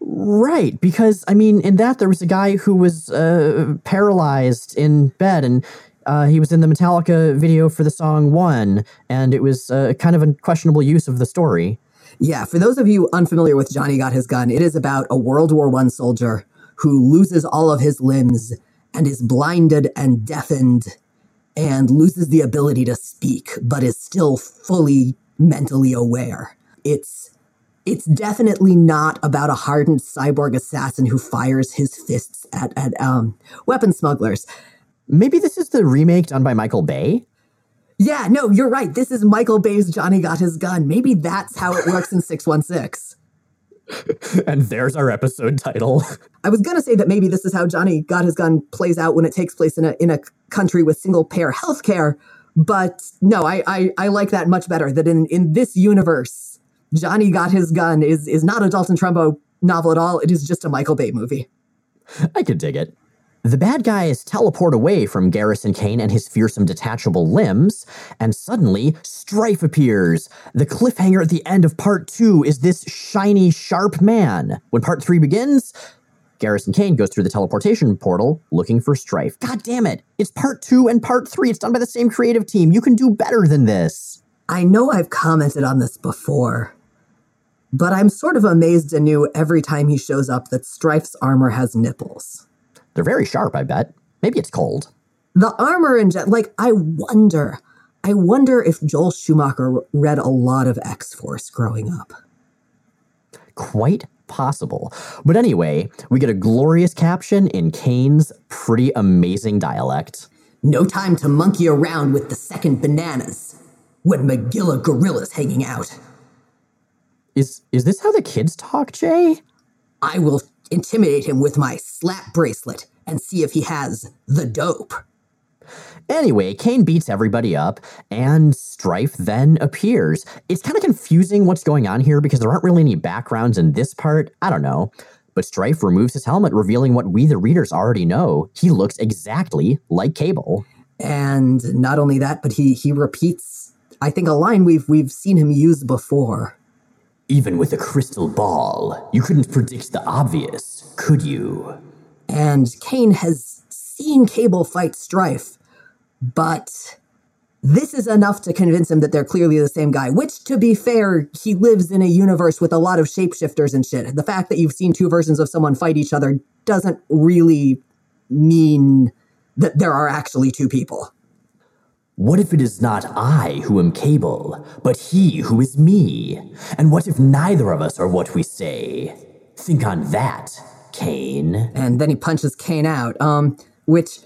Right, because I mean, in that there was a guy who was uh, paralyzed in bed, and uh, he was in the Metallica video for the song "One," and it was uh, kind of a questionable use of the story. Yeah, for those of you unfamiliar with Johnny Got His Gun, it is about a World War One soldier who loses all of his limbs and is blinded and deafened and loses the ability to speak, but is still fully mentally aware. It's it's definitely not about a hardened cyborg assassin who fires his fists at, at um, weapon smugglers. Maybe this is the remake done by Michael Bay? Yeah, no, you're right. This is Michael Bay's Johnny Got His Gun. Maybe that's how it works in 616. and there's our episode title. I was gonna say that maybe this is how Johnny Got His Gun plays out when it takes place in a in a country with single payer healthcare, but no, I, I I like that much better. That in in this universe, Johnny Got His Gun is is not a Dalton Trumbo novel at all. It is just a Michael Bay movie. I could dig it. The bad guys teleport away from Garrison Kane and his fearsome detachable limbs, and suddenly Strife appears. The cliffhanger at the end of part two is this shiny, sharp man. When part three begins, Garrison Kane goes through the teleportation portal looking for Strife. God damn it! It's part two and part three. It's done by the same creative team. You can do better than this. I know I've commented on this before, but I'm sort of amazed anew every time he shows up that Strife's armor has nipples. They're very sharp, I bet. Maybe it's cold. The armor and jet, like, I wonder, I wonder if Joel Schumacher read a lot of X Force growing up. Quite possible. But anyway, we get a glorious caption in Kane's pretty amazing dialect. No time to monkey around with the second bananas when Magilla Gorilla's hanging out. Is is this how the kids talk, Jay? I will intimidate him with my slap bracelet and see if he has the dope. Anyway, Kane beats everybody up, and Strife then appears. It's kind of confusing what's going on here because there aren't really any backgrounds in this part. I don't know. But Strife removes his helmet, revealing what we, the readers, already know. He looks exactly like Cable. And not only that, but he he repeats, I think, a line we've we've seen him use before. Even with a crystal ball, you couldn't predict the obvious, could you? And Kane has seen Cable fight Strife, but this is enough to convince him that they're clearly the same guy, which, to be fair, he lives in a universe with a lot of shapeshifters and shit. The fact that you've seen two versions of someone fight each other doesn't really mean that there are actually two people. What if it is not I who am Cable, but he who is me? And what if neither of us are what we say? Think on that, Kane. And then he punches Kane out. Um, which,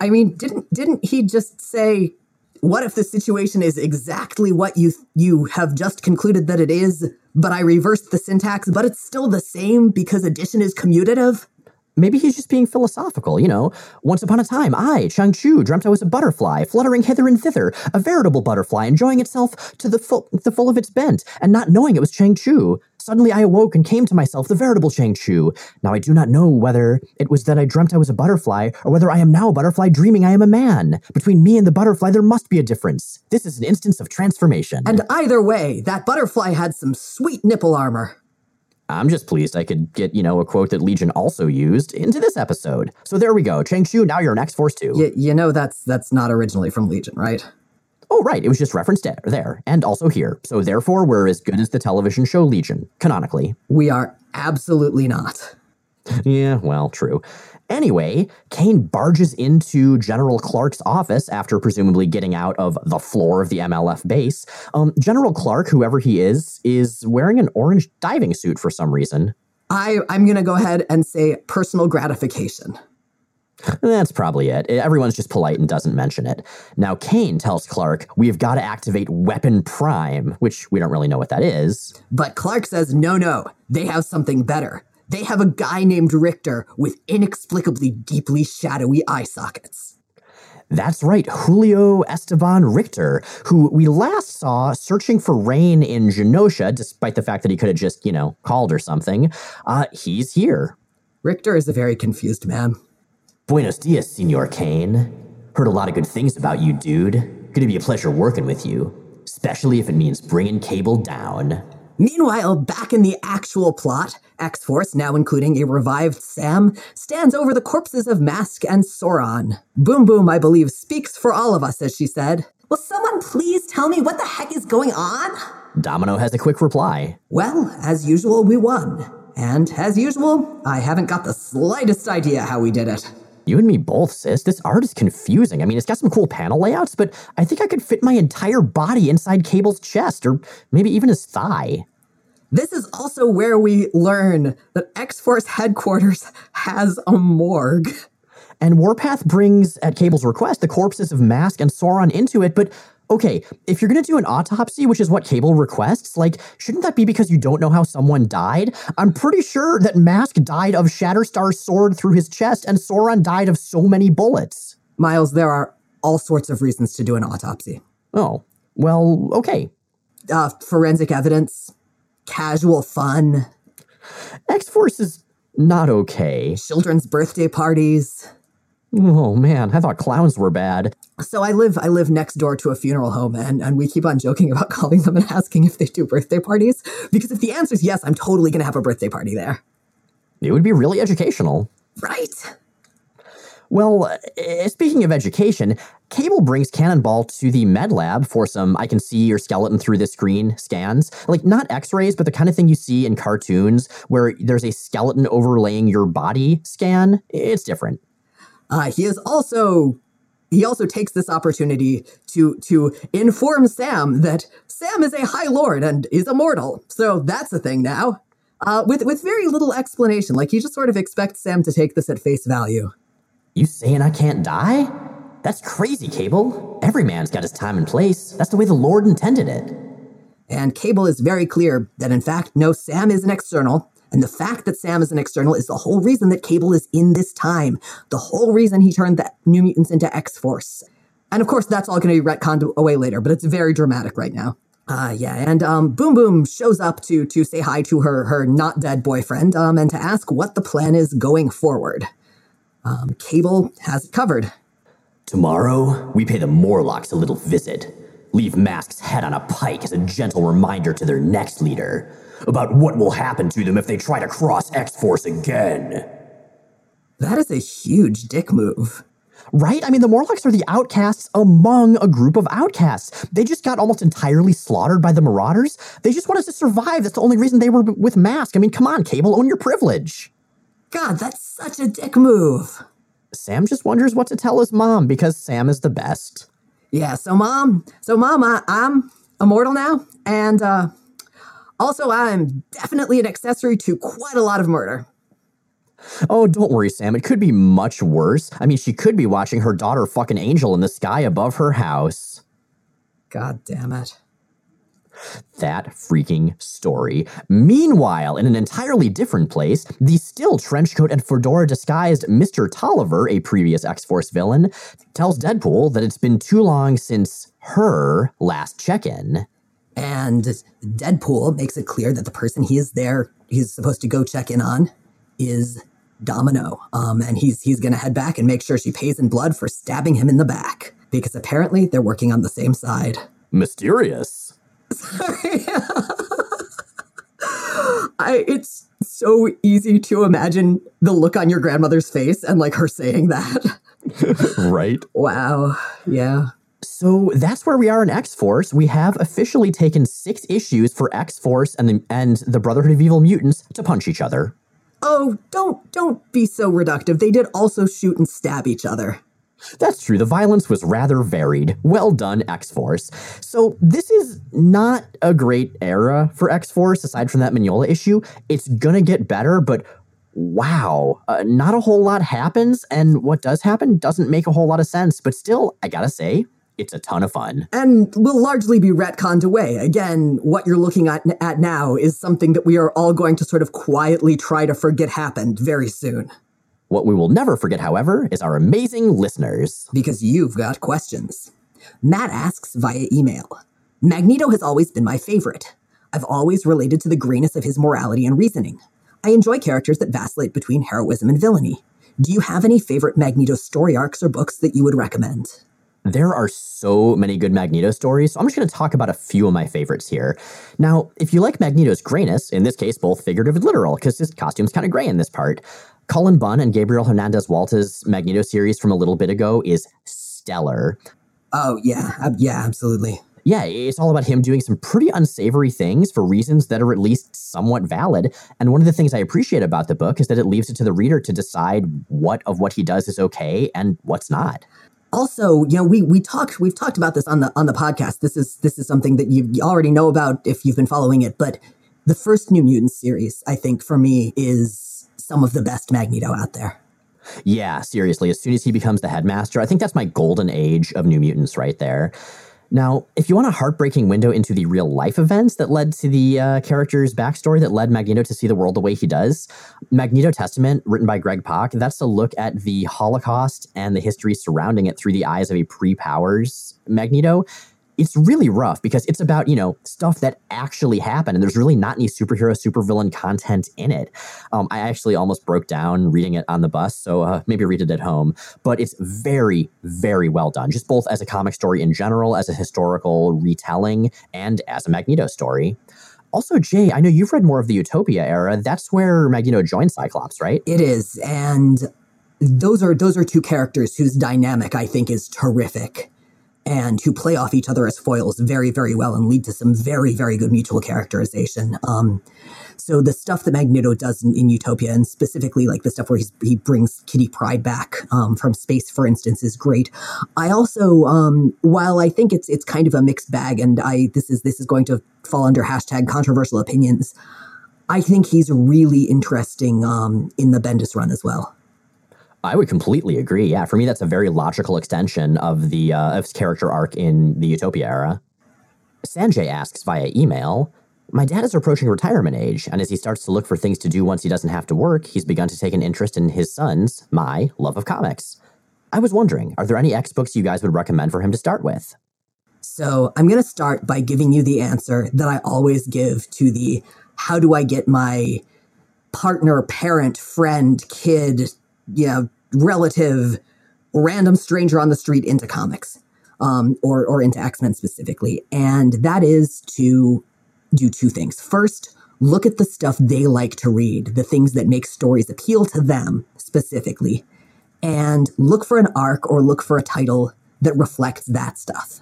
I mean, didn't didn't he just say, "What if the situation is exactly what you you have just concluded that it is?" But I reversed the syntax, but it's still the same because addition is commutative. Maybe he's just being philosophical, you know. Once upon a time, I, Chang Chu, dreamt I was a butterfly, fluttering hither and thither, a veritable butterfly, enjoying itself to the full, the full of its bent, and not knowing it was Chang Chu. Suddenly I awoke and came to myself, the veritable Chang Chu. Now I do not know whether it was that I dreamt I was a butterfly, or whether I am now a butterfly dreaming I am a man. Between me and the butterfly, there must be a difference. This is an instance of transformation. And either way, that butterfly had some sweet nipple armor. I'm just pleased I could get, you know, a quote that Legion also used into this episode. So there we go. Chang Chu, now you're an X-Force too. Y- you know that's that's not originally from Legion, right? Oh, right. It was just referenced there, and also here. So therefore, we're as good as the television show Legion, canonically. We are absolutely not. Yeah, well, true. Anyway, Kane barges into General Clark's office after presumably getting out of the floor of the MLF base. Um, General Clark, whoever he is, is wearing an orange diving suit for some reason. I, I'm going to go ahead and say personal gratification. That's probably it. Everyone's just polite and doesn't mention it. Now, Kane tells Clark, We've got to activate Weapon Prime, which we don't really know what that is. But Clark says, No, no, they have something better. They have a guy named Richter with inexplicably deeply shadowy eye sockets. That's right, Julio Esteban Richter, who we last saw searching for rain in Genosha, despite the fact that he could have just, you know, called or something. Uh, he's here. Richter is a very confused man. Buenos dias, Senor Kane. Heard a lot of good things about you, dude. Gonna be a pleasure working with you, especially if it means bringing Cable down. Meanwhile, back in the actual plot, X Force, now including a revived Sam, stands over the corpses of Masque and Sauron. Boom Boom, I believe, speaks for all of us, as she said. Will someone please tell me what the heck is going on? Domino has a quick reply. Well, as usual, we won. And as usual, I haven't got the slightest idea how we did it. You and me both, sis. This art is confusing. I mean, it's got some cool panel layouts, but I think I could fit my entire body inside Cable's chest, or maybe even his thigh. This is also where we learn that X Force headquarters has a morgue. And Warpath brings, at Cable's request, the corpses of Masque and Sauron into it, but okay, if you're going to do an autopsy, which is what Cable requests, like, shouldn't that be because you don't know how someone died? I'm pretty sure that Masque died of Shatterstar's sword through his chest, and Sauron died of so many bullets. Miles, there are all sorts of reasons to do an autopsy. Oh, well, okay. Uh, forensic evidence, casual fun, X Force is not okay. children's birthday parties. Oh man, I thought clowns were bad. So I live I live next door to a funeral home and, and we keep on joking about calling them and asking if they do birthday parties. Because if the answer is yes, I'm totally gonna have a birthday party there. It would be really educational. Right. Well, uh, speaking of education, Cable brings Cannonball to the med lab for some I can see your skeleton through the screen scans. Like, not x rays, but the kind of thing you see in cartoons where there's a skeleton overlaying your body scan. It's different. Uh, he is also he also takes this opportunity to to inform Sam that Sam is a High Lord and is immortal. So that's a thing now. Uh, with with very little explanation, like he just sort of expects Sam to take this at face value. You saying I can't die? That's crazy, Cable. Every man's got his time and place. That's the way the Lord intended it. And Cable is very clear that in fact, no, Sam is an external. And the fact that Sam is an external is the whole reason that Cable is in this time. The whole reason he turned the New Mutants into X Force. And of course, that's all going to be retconned away later, but it's very dramatic right now. Uh, yeah, and um, Boom Boom shows up to to say hi to her her not dead boyfriend um, and to ask what the plan is going forward. Um, Cable has it covered. Tomorrow, we pay the Morlocks a little visit. Leave Masque's head on a pike as a gentle reminder to their next leader about what will happen to them if they try to cross X Force again. That is a huge dick move. Right? I mean, the Morlocks are the outcasts among a group of outcasts. They just got almost entirely slaughtered by the Marauders. They just wanted to survive. That's the only reason they were with Masque. I mean, come on, Cable, own your privilege. God, that's such a dick move. Sam just wonders what to tell his mom because Sam is the best. Yeah, so mom, so mom, I, I'm immortal now, and uh, also I'm definitely an accessory to quite a lot of murder. Oh, don't worry, Sam. It could be much worse. I mean, she could be watching her daughter fucking Angel in the sky above her house. God damn it. That freaking story. Meanwhile, in an entirely different place, the still trenchcoat and fedora disguised Mr. Tolliver, a previous X Force villain, tells Deadpool that it's been too long since her last check in. And Deadpool makes it clear that the person he is there, he's supposed to go check in on, is Domino. Um, and he's he's gonna head back and make sure she pays in blood for stabbing him in the back. Because apparently they're working on the same side. Mysterious. I it's so easy to imagine the look on your grandmother's face and like her saying that. right? wow. Yeah. So that's where we are in X Force. We have officially taken six issues for X Force and the, and the Brotherhood of Evil Mutants to punch each other. Oh, don't don't be so reductive. They did also shoot and stab each other. That's true. The violence was rather varied. Well done, X Force. So, this is not a great era for X Force, aside from that Mignola issue. It's gonna get better, but wow, uh, not a whole lot happens, and what does happen doesn't make a whole lot of sense. But still, I gotta say, it's a ton of fun. And will largely be retconned away. Again, what you're looking at, at now is something that we are all going to sort of quietly try to forget happened very soon. What we will never forget, however, is our amazing listeners. Because you've got questions. Matt asks via email Magneto has always been my favorite. I've always related to the grayness of his morality and reasoning. I enjoy characters that vacillate between heroism and villainy. Do you have any favorite Magneto story arcs or books that you would recommend? There are so many good Magneto stories, so I'm just going to talk about a few of my favorites here. Now, if you like Magneto's grayness, in this case both figurative and literal, because his costume's kind of gray in this part, Cullen Bunn and Gabriel Hernandez Walta's Magneto series from a little bit ago is stellar. Oh, yeah. Uh, yeah, absolutely. Yeah, it's all about him doing some pretty unsavory things for reasons that are at least somewhat valid. And one of the things I appreciate about the book is that it leaves it to the reader to decide what of what he does is okay and what's not. Also, you know, we we talked we've talked about this on the on the podcast. This is this is something that you already know about if you've been following it, but the first New Mutants series, I think for me is some of the best Magneto out there. Yeah, seriously, as soon as he becomes the headmaster, I think that's my golden age of New Mutants right there. Now, if you want a heartbreaking window into the real life events that led to the uh, character's backstory that led Magneto to see the world the way he does, Magneto Testament, written by Greg Pak, that's a look at the Holocaust and the history surrounding it through the eyes of a pre powers Magneto it's really rough because it's about, you know, stuff that actually happened and there's really not any superhero, supervillain content in it. Um, I actually almost broke down reading it on the bus, so uh, maybe read it at home. But it's very, very well done, just both as a comic story in general, as a historical retelling, and as a Magneto story. Also, Jay, I know you've read more of the Utopia era. That's where Magneto joined Cyclops, right? It is, and those are those are two characters whose dynamic I think is terrific and who play off each other as foils very, very well and lead to some very, very good mutual characterization. Um, so the stuff that Magneto does in, in, Utopia, and specifically like the stuff where he brings Kitty Pryde back um, from space, for instance, is great. I also, um, while I think it's it's kind of a mixed bag, and I this is this is going to fall under hashtag controversial opinions. I think he's really interesting um, in the Bendis run as well. I would completely agree. Yeah, for me, that's a very logical extension of the uh, of character arc in the Utopia era. Sanjay asks via email, "My dad is approaching retirement age, and as he starts to look for things to do once he doesn't have to work, he's begun to take an interest in his son's, my love of comics. I was wondering, are there any X books you guys would recommend for him to start with?" So I'm going to start by giving you the answer that I always give to the "How do I get my partner, parent, friend, kid, know, relative random stranger on the street into comics um, or, or into X Men specifically. And that is to do two things. First, look at the stuff they like to read, the things that make stories appeal to them specifically, and look for an arc or look for a title that reflects that stuff.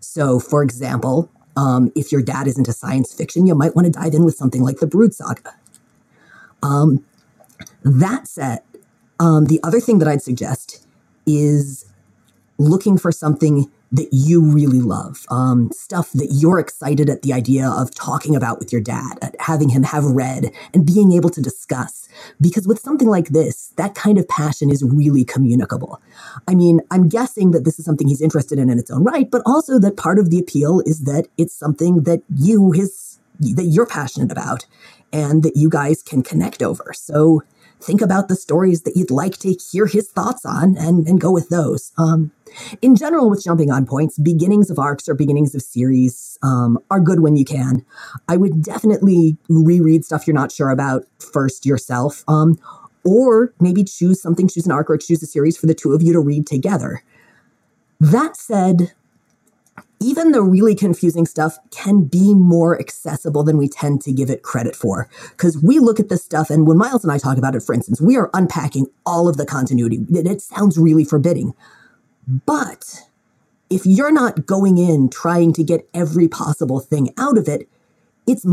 So, for example, um, if your dad is into science fiction, you might want to dive in with something like the Brood Saga. Um, that said, um, the other thing that I'd suggest is looking for something that you really love, um, stuff that you're excited at the idea of talking about with your dad, at having him have read and being able to discuss. Because with something like this, that kind of passion is really communicable. I mean, I'm guessing that this is something he's interested in in its own right, but also that part of the appeal is that it's something that you, his, that you're passionate about and that you guys can connect over. So think about the stories that you'd like to hear his thoughts on and, and go with those. Um, in general, with jumping on points, beginnings of arcs or beginnings of series um, are good when you can. I would definitely reread stuff you're not sure about first yourself, um, or maybe choose something, choose an arc or choose a series for the two of you to read together. That said, even the really confusing stuff can be more accessible than we tend to give it credit for. Because we look at this stuff, and when Miles and I talk about it, for instance, we are unpacking all of the continuity. It sounds really forbidding. But if you're not going in trying to get every possible thing out of it, it's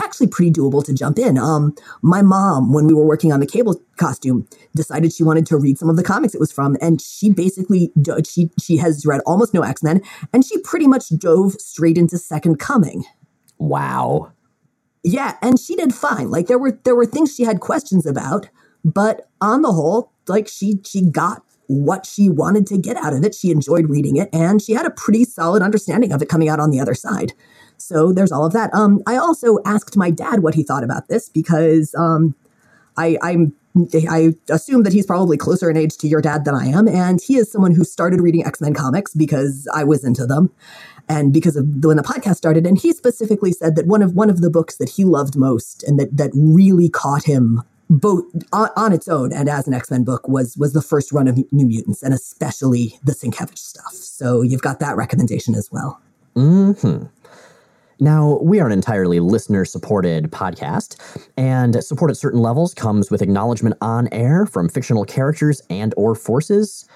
actually pretty doable to jump in. Um, my mom, when we were working on the cable costume, decided she wanted to read some of the comics it was from, and she basically she she has read almost no X Men, and she pretty much dove straight into Second Coming. Wow. Yeah, and she did fine. Like there were there were things she had questions about, but on the whole, like she she got what she wanted to get out of it. She enjoyed reading it, and she had a pretty solid understanding of it coming out on the other side. So there's all of that. Um, I also asked my dad what he thought about this because um, I, I'm I assume that he's probably closer in age to your dad than I am, and he is someone who started reading X Men comics because I was into them, and because of when the podcast started. And he specifically said that one of one of the books that he loved most and that that really caught him both on, on its own and as an X Men book was was the first run of New Mutants, and especially the Sienkiewicz stuff. So you've got that recommendation as well. Hmm. Now, we are an entirely listener supported podcast, and support at certain levels comes with acknowledgement on air from fictional characters and or forces.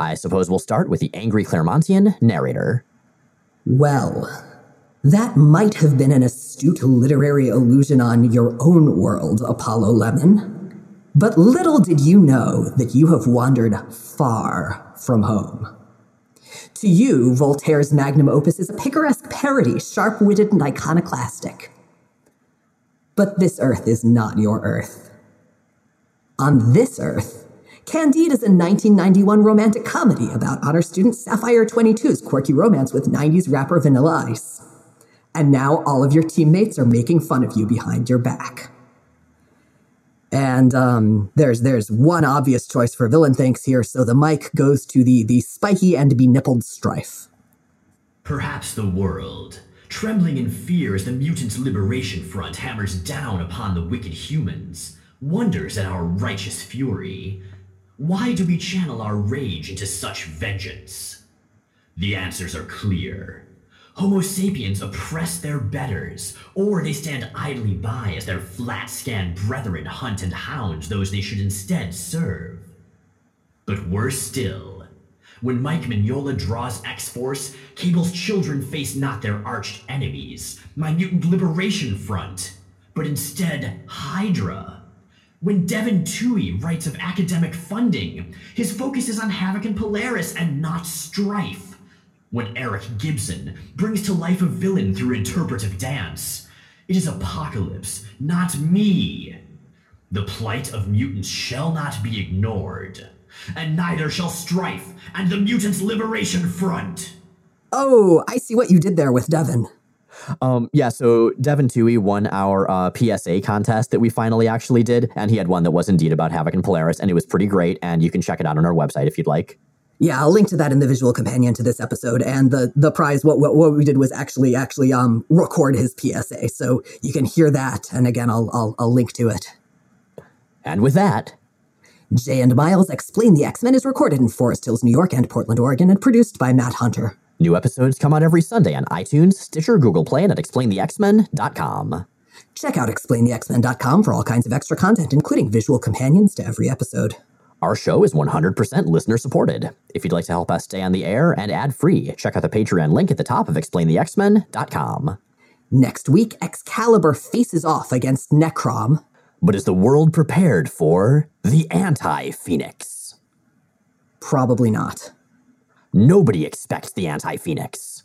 I suppose we'll start with the angry Claremontian narrator. Well, that might have been an astute literary illusion on your own world, Apollo Lemon. But little did you know that you have wandered far from home. To you, Voltaire's magnum opus is a picaresque parody, sharp witted and iconoclastic. But this Earth is not your Earth. On this Earth, Candide is a 1991 romantic comedy about honor student Sapphire 22's quirky romance with 90s rapper Vanilla Ice. And now all of your teammates are making fun of you behind your back. And um, there's there's one obvious choice for villain thanks here, so the mic goes to the the spiky and benippled strife. Perhaps the world, trembling in fear as the Mutants Liberation Front hammers down upon the wicked humans, wonders at our righteous fury. Why do we channel our rage into such vengeance? The answers are clear. Homo sapiens oppress their betters, or they stand idly by as their flatscan brethren hunt and hound those they should instead serve. But worse still, when Mike Mignola draws X Force, Cable's children face not their arched enemies, my Mutant Liberation Front, but instead Hydra. When Devin Toohey writes of academic funding, his focus is on Havoc and Polaris and not strife when Eric Gibson brings to life a villain through interpretive dance. It is Apocalypse, not me. The plight of mutants shall not be ignored, and neither shall Strife and the Mutants Liberation Front. Oh, I see what you did there with Devin. Um, yeah, so Devin Toohey won our uh, PSA contest that we finally actually did, and he had one that was indeed about Havoc and Polaris, and it was pretty great, and you can check it out on our website if you'd like. Yeah, I'll link to that in the visual companion to this episode. And the the prize, what what, what we did was actually actually um record his PSA, so you can hear that. And again, I'll I'll, I'll link to it. And with that, Jay and Miles Explain the X Men is recorded in Forest Hills, New York, and Portland, Oregon, and produced by Matt Hunter. New episodes come out every Sunday on iTunes, Stitcher, Google Play, and at explainthexmen.com. Check out explainthexmen.com for all kinds of extra content, including visual companions to every episode. Our show is 100% listener supported. If you'd like to help us stay on the air and ad free, check out the Patreon link at the top of explainthexmen.com. Next week, Excalibur faces off against Necrom. But is the world prepared for the anti Phoenix? Probably not. Nobody expects the anti Phoenix.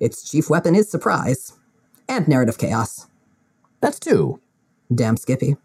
Its chief weapon is surprise and narrative chaos. That's two. Damn Skippy.